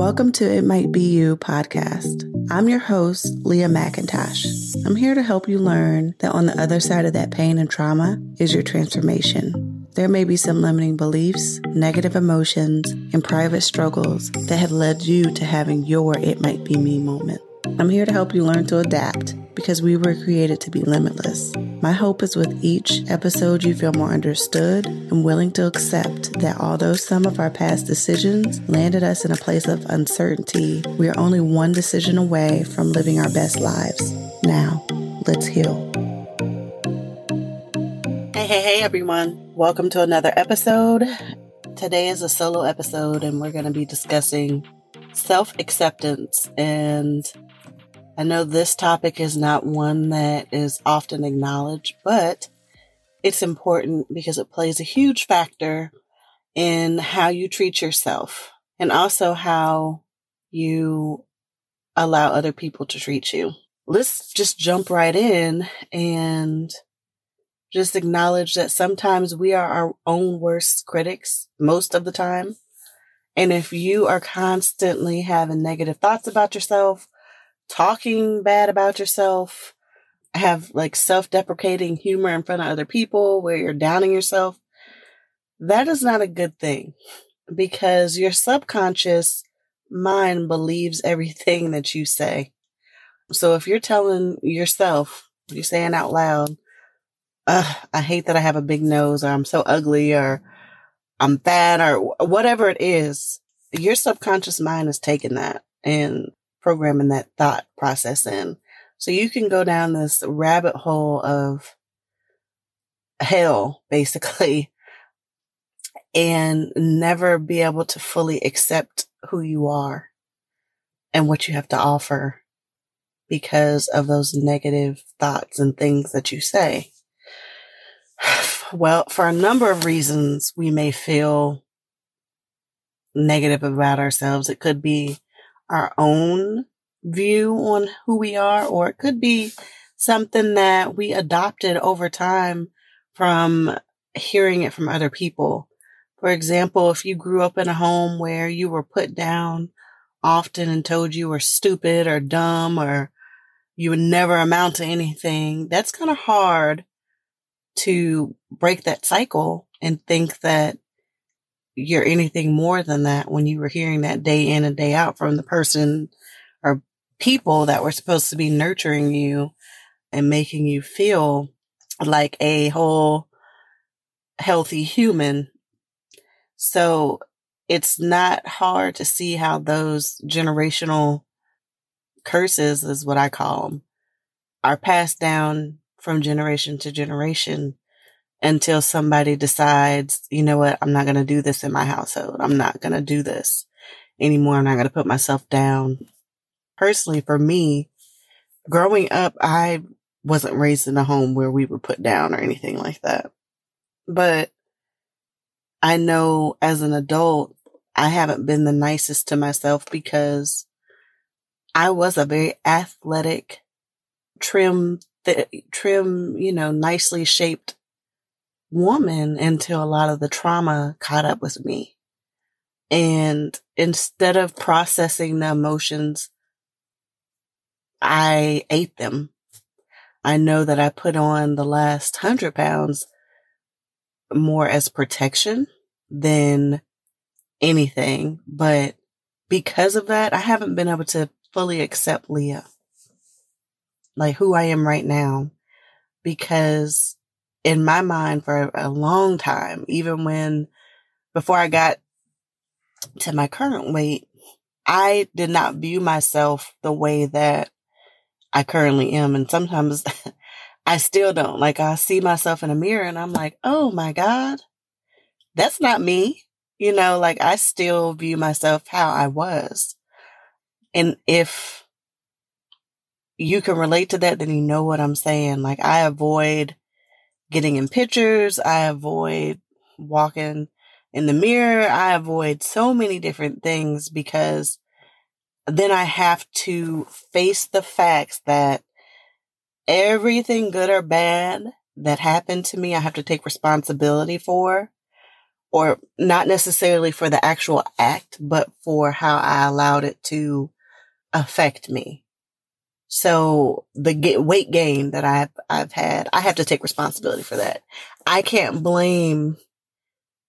Welcome to It Might Be You podcast. I'm your host, Leah McIntosh. I'm here to help you learn that on the other side of that pain and trauma is your transformation. There may be some limiting beliefs, negative emotions, and private struggles that have led you to having your It Might Be Me moment. I'm here to help you learn to adapt because we were created to be limitless. My hope is with each episode you feel more understood and willing to accept that although some of our past decisions landed us in a place of uncertainty, we are only one decision away from living our best lives. Now, let's heal. Hey, hey, hey, everyone. Welcome to another episode. Today is a solo episode, and we're going to be discussing self acceptance and I know this topic is not one that is often acknowledged, but it's important because it plays a huge factor in how you treat yourself and also how you allow other people to treat you. Let's just jump right in and just acknowledge that sometimes we are our own worst critics most of the time. And if you are constantly having negative thoughts about yourself, talking bad about yourself, have like self deprecating humor in front of other people where you're downing yourself, that is not a good thing because your subconscious mind believes everything that you say. So if you're telling yourself, you're saying out loud, I hate that I have a big nose or I'm so ugly or I'm fat or whatever it is, your subconscious mind is taking that and programming that thought process in. So you can go down this rabbit hole of hell, basically, and never be able to fully accept who you are and what you have to offer because of those negative thoughts and things that you say. Well, for a number of reasons, we may feel negative about ourselves. It could be our own view on who we are, or it could be something that we adopted over time from hearing it from other people. For example, if you grew up in a home where you were put down often and told you were stupid or dumb or you would never amount to anything, that's kind of hard to break that cycle and think that you're anything more than that when you were hearing that day in and day out from the person or people that were supposed to be nurturing you and making you feel like a whole healthy human. So it's not hard to see how those generational curses is what I call them are passed down from generation to generation until somebody decides, you know what, I'm not going to do this in my household. I'm not going to do this anymore. I'm not going to put myself down. Personally, for me, growing up, I wasn't raised in a home where we were put down or anything like that. But I know as an adult, I haven't been the nicest to myself because I was a very athletic, trim, th- trim, you know, nicely shaped woman until a lot of the trauma caught up with me. And instead of processing the emotions, I ate them. I know that I put on the last hundred pounds more as protection than anything. But because of that, I haven't been able to fully accept Leah, like who I am right now, because in my mind for a long time, even when before I got to my current weight, I did not view myself the way that I currently am. And sometimes I still don't. Like I see myself in a mirror and I'm like, oh my God, that's not me. You know, like I still view myself how I was. And if you can relate to that, then you know what I'm saying. Like I avoid getting in pictures. I avoid walking in the mirror. I avoid so many different things because then I have to face the facts that everything good or bad that happened to me, I have to take responsibility for. or not necessarily for the actual act, but for how I allowed it to affect me. So the weight gain that I've, I've had, I have to take responsibility for that. I can't blame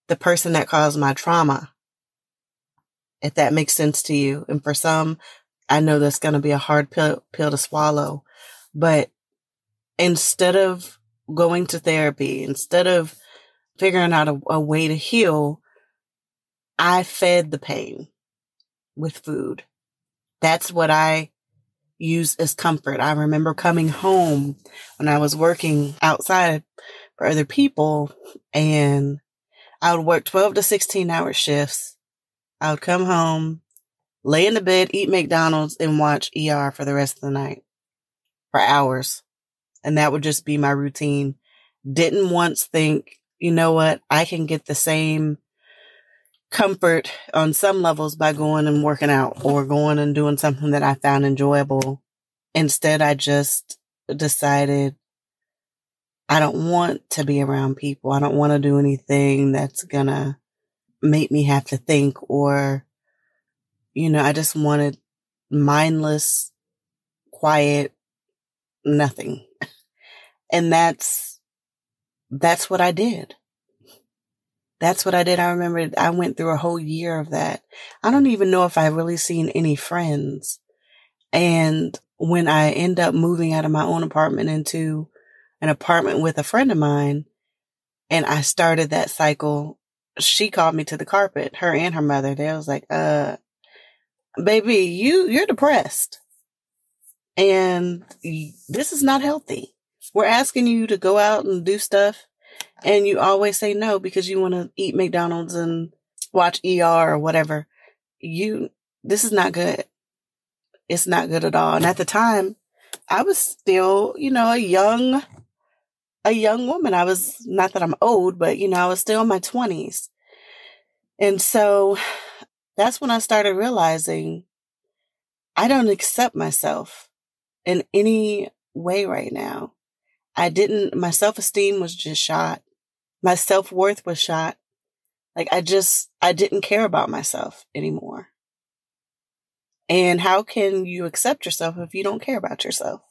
the person that caused my trauma. If that makes sense to you. And for some, I know that's going to be a hard pill, pill to swallow, but instead of going to therapy, instead of figuring out a, a way to heal, I fed the pain with food. That's what I use as comfort. I remember coming home when I was working outside for other people and I would work 12 to 16 hour shifts. I would come home, lay in the bed, eat McDonald's and watch ER for the rest of the night for hours. And that would just be my routine. Didn't once think, you know what? I can get the same comfort on some levels by going and working out or going and doing something that I found enjoyable. Instead, I just decided I don't want to be around people. I don't want to do anything that's gonna make me have to think or, you know, I just wanted mindless, quiet, nothing. And that's, that's what I did. That's what I did. I remember I went through a whole year of that. I don't even know if I've really seen any friends. And when I end up moving out of my own apartment into an apartment with a friend of mine and I started that cycle, she called me to the carpet, her and her mother. They was like, uh, baby, you, you're depressed and this is not healthy. We're asking you to go out and do stuff and you always say no because you want to eat McDonald's and watch ER or whatever, you, this is not good. It's not good at all. And at the time, I was still, you know, a young, a young woman. I was, not that I'm old, but, you know, I was still in my 20s. And so that's when I started realizing I don't accept myself in any way right now. I didn't, my self esteem was just shot. My self worth was shot. Like I just, I didn't care about myself anymore. And how can you accept yourself if you don't care about yourself?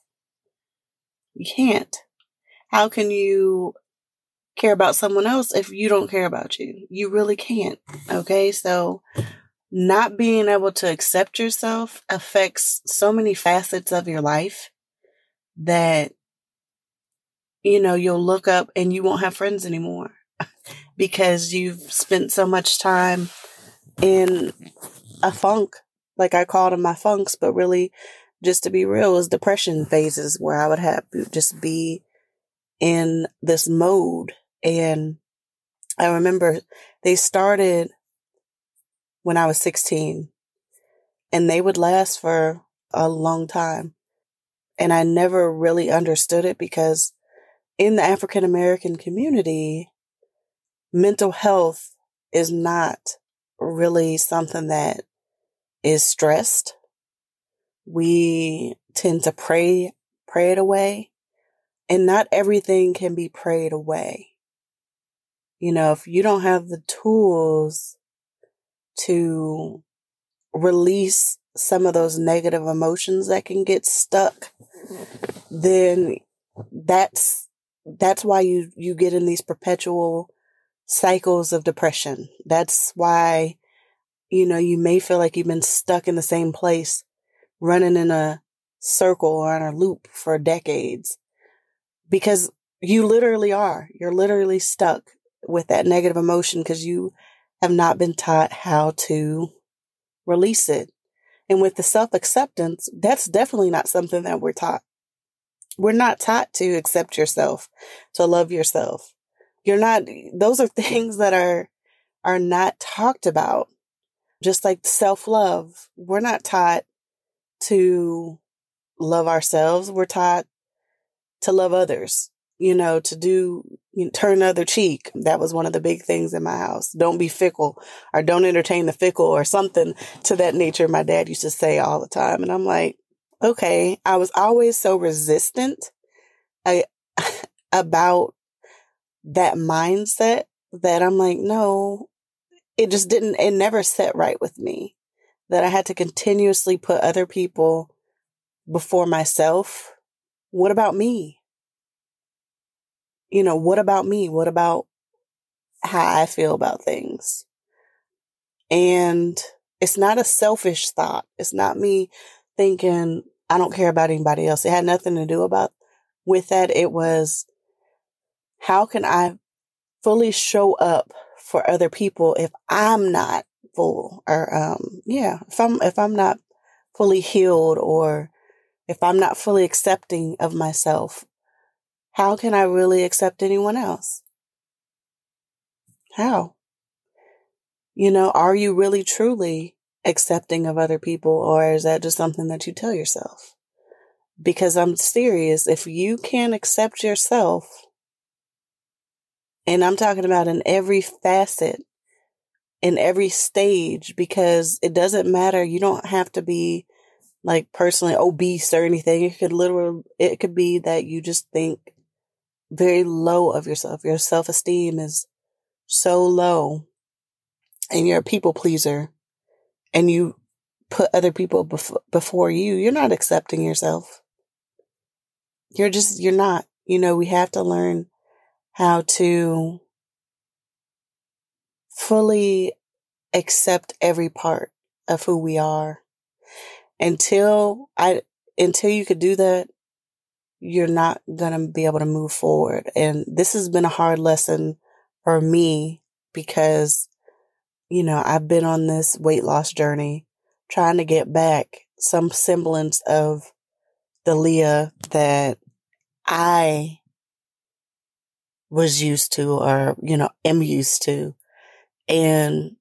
You can't. How can you care about someone else if you don't care about you? You really can't. Okay. So not being able to accept yourself affects so many facets of your life that you know, you'll look up and you won't have friends anymore because you've spent so much time in a funk. Like I called them my funks, but really, just to be real, was depression phases where I would have just be in this mode. And I remember they started when I was 16 and they would last for a long time. And I never really understood it because in the African American community, mental health is not really something that is stressed. We tend to pray, pray it away and not everything can be prayed away. You know, if you don't have the tools to release some of those negative emotions that can get stuck, then that's that's why you, you get in these perpetual cycles of depression. That's why, you know, you may feel like you've been stuck in the same place, running in a circle or in a loop for decades because you literally are. You're literally stuck with that negative emotion because you have not been taught how to release it. And with the self acceptance, that's definitely not something that we're taught. We're not taught to accept yourself, to love yourself. You're not, those are things that are, are not talked about. Just like self love. We're not taught to love ourselves. We're taught to love others, you know, to do, you know, turn other cheek. That was one of the big things in my house. Don't be fickle or don't entertain the fickle or something to that nature. My dad used to say all the time. And I'm like, okay, I was always so resistant I, about that mindset that I'm like, no, it just didn't, it never set right with me that I had to continuously put other people before myself. What about me? You know, what about me? What about how I feel about things? And it's not a selfish thought. It's not me thinking I don't care about anybody else. It had nothing to do about with that. It was how can I fully show up for other people if I'm not full or um yeah, if I'm if I'm not fully healed or if I'm not fully accepting of myself, how can I really accept anyone else? How? You know, are you really truly accepting of other people or is that just something that you tell yourself? Because I'm serious, if you can't accept yourself, and I'm talking about in every facet, in every stage, because it doesn't matter. You don't have to be like personally obese or anything. It could literally, it could be that you just think very low of yourself. Your self esteem is so low and you're a people pleaser and you put other people bef- before you, you're not accepting yourself. You're just, you're not. You know, we have to learn how to fully accept every part of who we are. Until I, until you could do that, you're not going to be able to move forward. And this has been a hard lesson for me because you know, I've been on this weight loss journey trying to get back some semblance of the Leah that I was used to or, you know, am used to. And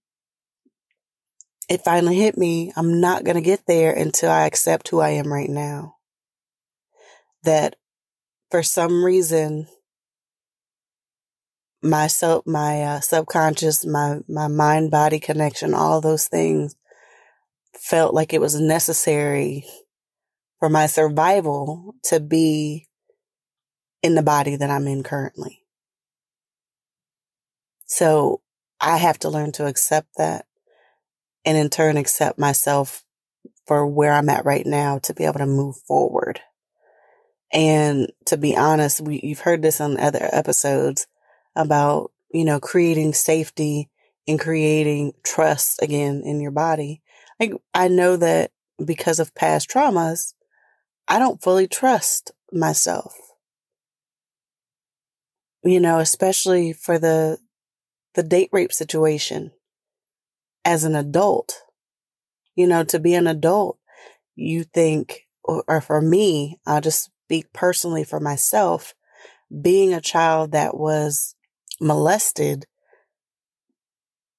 it finally hit me. I'm not going to get there until I accept who I am right now. That for some reason, my self, my uh, subconscious, my my mind body connection, all those things felt like it was necessary for my survival to be in the body that I'm in currently. So I have to learn to accept that and in turn accept myself for where I'm at right now to be able to move forward. And to be honest, we, you've heard this on other episodes about, you know, creating safety and creating trust again in your body. Like, I know that because of past traumas, I don't fully trust myself. You know, especially for the, the date rape situation as an adult. You know, to be an adult, you think, or, or for me, I'll just speak personally for myself, being a child that was molested,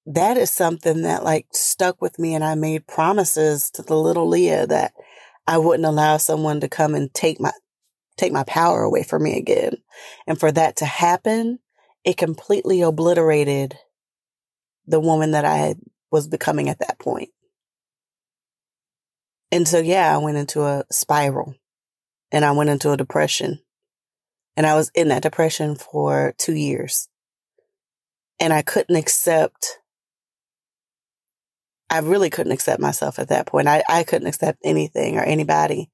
that is something that like stuck with me. And I made promises to the little Leah that I wouldn't allow someone to come and take my, take my power away from me again. And for that to happen, it completely obliterated the woman that I was becoming at that point. And so, yeah, I went into a spiral and I went into a depression and I was in that depression for two years and I couldn't accept I really couldn't accept myself at that point. I, I couldn't accept anything or anybody.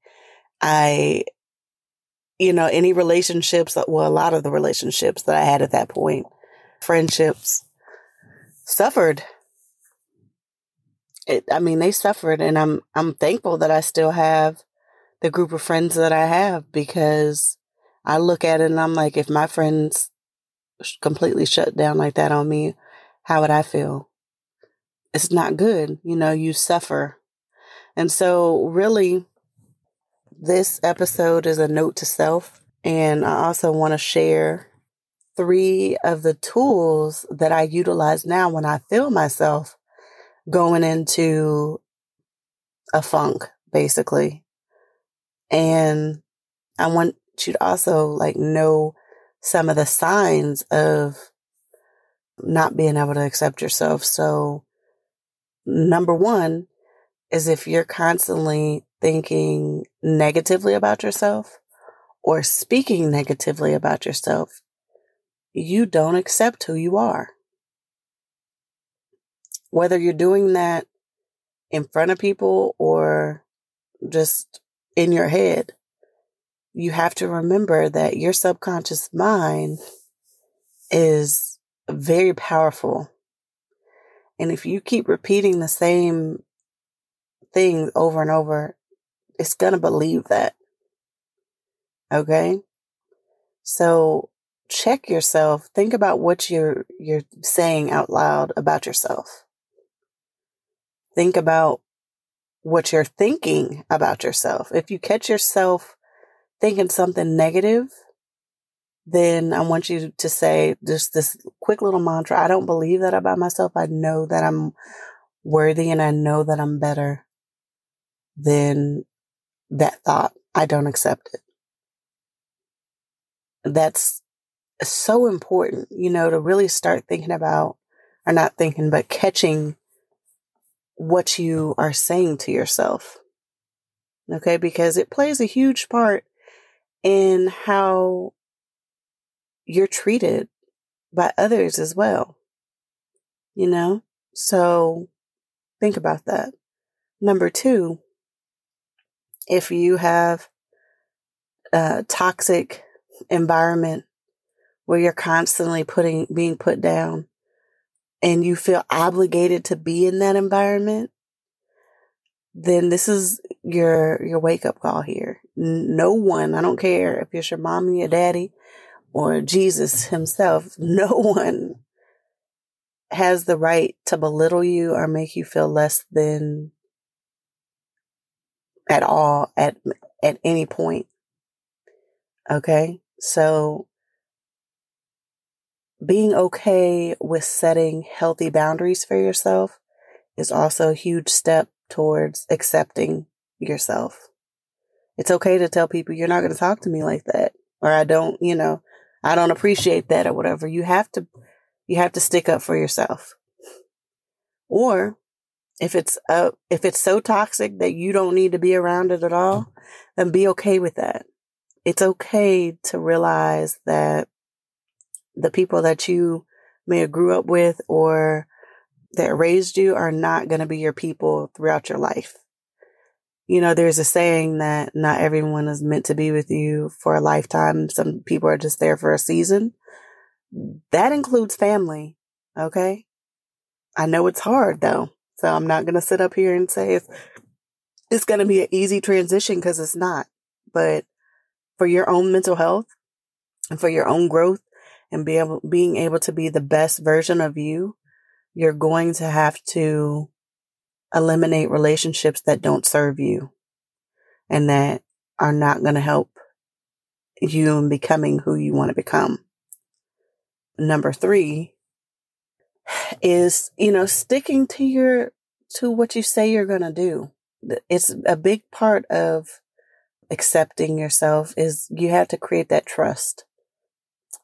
I, you know, any relationships, well, a lot of the relationships that I had at that point, friendships suffered. It, I mean, they suffered and I'm, I'm thankful that I still have the group of friends that I have because I look at it and I'm like, if my friends completely shut down like that on me, how would I feel? It's not good. You know, you suffer. And so, really, this episode is a note to self. And I also want to share three of the tools that I utilize now when I feel myself going into a funk, basically. And I want you to also like know some of the signs of not being able to accept yourself. So, number one is if you're constantly thinking negatively about yourself or speaking negatively about yourself, you don't accept who you are. Whether you're doing that in front of people or just in your head, you have to remember that your subconscious mind is very powerful. And if you keep repeating the same thing over and over, it's going to believe that. Okay? So check yourself. Think about what you're you're saying out loud about yourself. Think about what you're thinking about yourself. If you catch yourself thinking something negative, then I want you to say just this quick little mantra. I don't believe that about myself. I know that I'm worthy and I know that I'm better than that thought. I don't accept it. That's so important, you know, to really start thinking about, or not thinking, but catching what you are saying to yourself. Okay. Because it plays a huge part in how you're treated by others as well. You know? So think about that. Number two, if you have a toxic environment where you're constantly putting, being put down and you feel obligated to be in that environment, then this is your, your wake up call here. No one, I don't care if it's your mom and your daddy or Jesus himself, no one has the right to belittle you or make you feel less than at all at at any point. Okay? So being okay with setting healthy boundaries for yourself is also a huge step towards accepting yourself. It's okay to tell people you're not going to talk to me like that or I don't, you know, I don't appreciate that or whatever. You have to you have to stick up for yourself. Or if it's uh, if it's so toxic that you don't need to be around it at all, then be okay with that. It's okay to realize that the people that you may have grew up with or that raised you are not going to be your people throughout your life. You know, there's a saying that not everyone is meant to be with you for a lifetime. Some people are just there for a season. That includes family. Okay. I know it's hard though. So I'm not going to sit up here and say it's, it's going to be an easy transition because it's not. But for your own mental health and for your own growth and be able, being able to be the best version of you, you're going to have to eliminate relationships that don't serve you and that are not going to help you in becoming who you want to become. Number three is, you know, sticking to your, to what you say you're going to do. It's a big part of accepting yourself is you have to create that trust.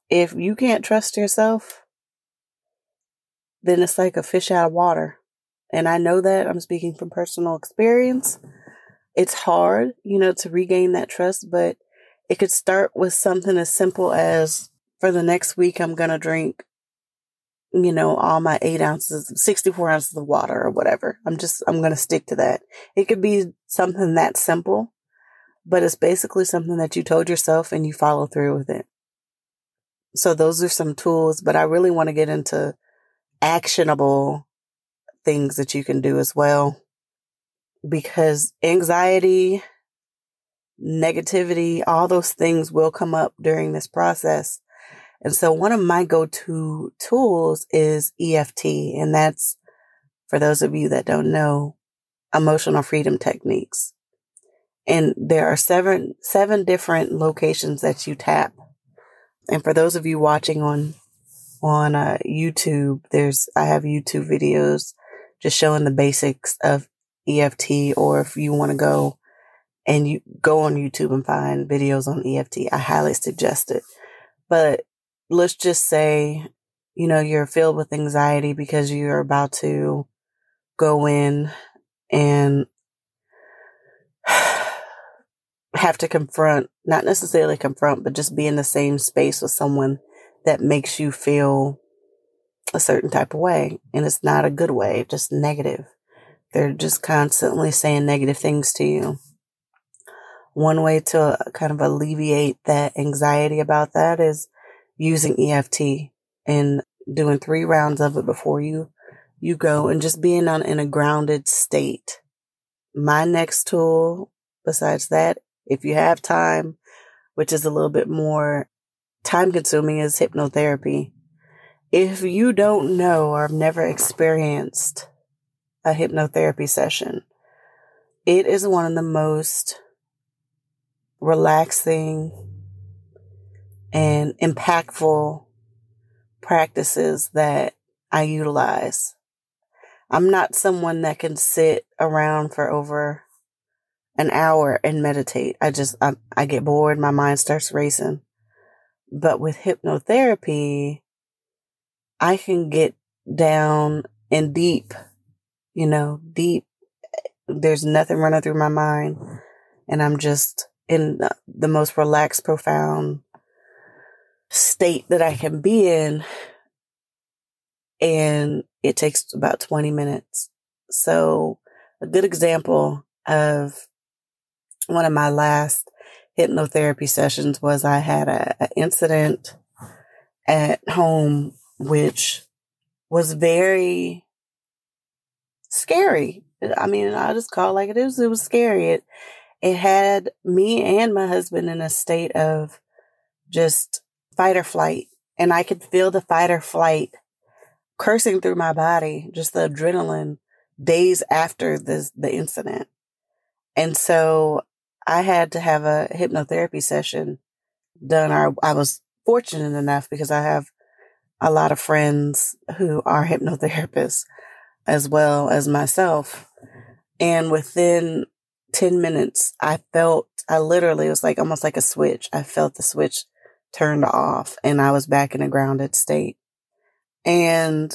If you can't trust yourself, then it's like a fish out of water. And I know that I'm speaking from personal experience. It's hard, you know, to regain that trust, but it could start with something as simple as for the next week, I'm going to drink, you know, all my eight ounces, 64 ounces of water or whatever. I'm just, I'm going to stick to that. It could be something that simple, but it's basically something that you told yourself and you follow through with it. So those are some tools, but I really want to get into actionable things that you can do as well. Because anxiety, negativity, all those things will come up during this process. And so one of my go-to tools is EFT. And that's for those of you that don't know, emotional freedom techniques. And there are seven, seven different locations that you tap. And for those of you watching on, on uh, YouTube, there's, I have YouTube videos just showing the basics of EFT, or if you want to go and you go on YouTube and find videos on EFT, I highly suggest it. But let's just say, you know, you're filled with anxiety because you're about to go in and have to confront, not necessarily confront, but just be in the same space with someone that makes you feel a certain type of way. And it's not a good way, just negative. They're just constantly saying negative things to you. One way to uh, kind of alleviate that anxiety about that is using EFT and doing three rounds of it before you you go and just being on in a grounded state. My next tool besides that, if you have time, which is a little bit more time consuming is hypnotherapy. If you don't know or have never experienced a hypnotherapy session, it is one of the most relaxing and impactful practices that I utilize. I'm not someone that can sit around for over an hour and meditate. I just, I, I get bored. My mind starts racing. But with hypnotherapy, I can get down and deep, you know, deep. There's nothing running through my mind. And I'm just in the most relaxed, profound state that I can be in. And it takes about 20 minutes. So a good example of one of my last hypnotherapy sessions was I had an incident at home, which was very scary. I mean, I just call it like it is. It was scary. It, it had me and my husband in a state of just fight or flight. And I could feel the fight or flight cursing through my body, just the adrenaline days after this, the incident. And so I had to have a hypnotherapy session done. Or I was fortunate enough because I have a lot of friends who are hypnotherapists as well as myself. And within 10 minutes, I felt, I literally, it was like almost like a switch. I felt the switch turned off and I was back in a grounded state. And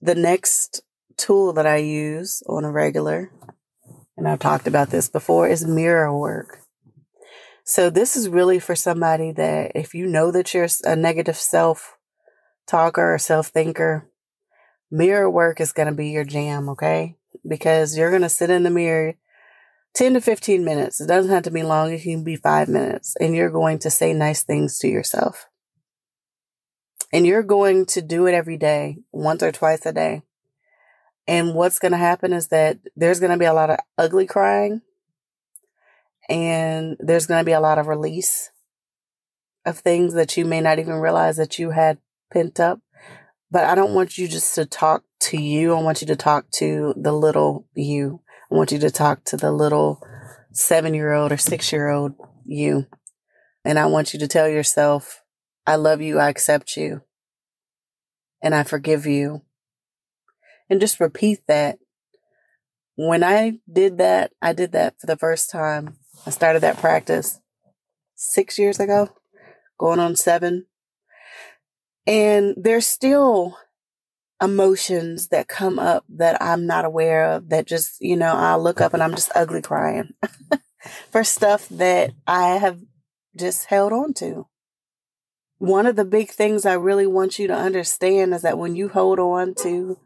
the next tool that I use on a regular and I've talked about this before, is mirror work. So this is really for somebody that if you know that you're a negative self talker or self thinker, mirror work is going to be your jam, okay? Because you're going to sit in the mirror 10 to 15 minutes. It doesn't have to be long. It can be five minutes and you're going to say nice things to yourself. And you're going to do it every day, once or twice a day. And what's going to happen is that there's going to be a lot of ugly crying and there's going to be a lot of release of things that you may not even realize that you had pent up. But I don't want you just to talk to you. I want you to talk to the little you. I want you to talk to the little seven year old or six year old you. And I want you to tell yourself, I love you. I accept you and I forgive you and just repeat that. When I did that, I did that for the first time. I started that practice six years ago, going on seven. And there's still emotions that come up that I'm not aware of that just, you know, I'll look up and I'm just ugly crying for stuff that I have just held on to. One of the big things I really want you to understand is that when you hold on to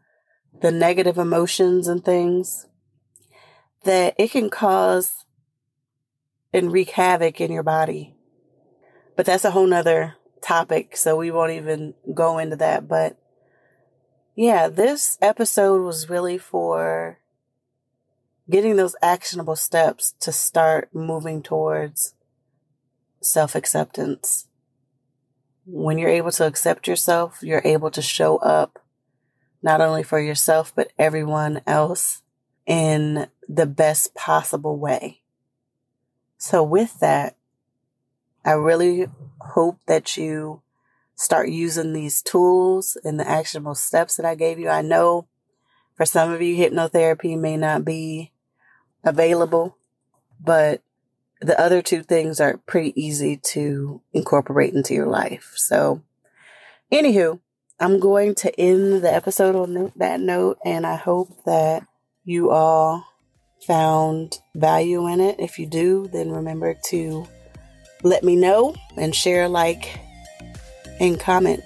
the negative emotions and things, that it can cause and wreak havoc in your body. But that's a whole nother topic, so we won't even go into that. But yeah, this episode was really for getting those actionable steps to start moving towards self acceptance. When you're able to accept yourself, you're able to show up not only for yourself, but everyone else in the best possible way. So with that, I really hope that you start using these tools and the actionable steps that I gave you. I know for some of you, hypnotherapy may not be available, but the other two things are pretty easy to incorporate into your life. So, anywho, I'm going to end the episode on that note, and I hope that you all found value in it. If you do, then remember to let me know and share, like, and comment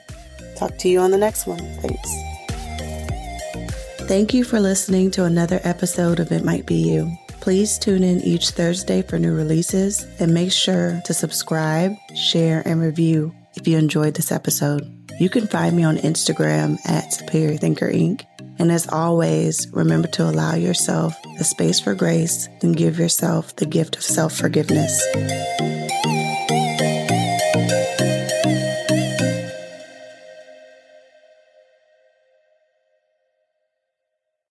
Talk to you on the next one. Thanks. Thank you for listening to another episode of It Might Be You. Please tune in each Thursday for new releases and make sure to subscribe, share, and review if you enjoyed this episode. You can find me on Instagram at Superior Thinker Inc. And as always, remember to allow yourself the space for grace and give yourself the gift of self forgiveness.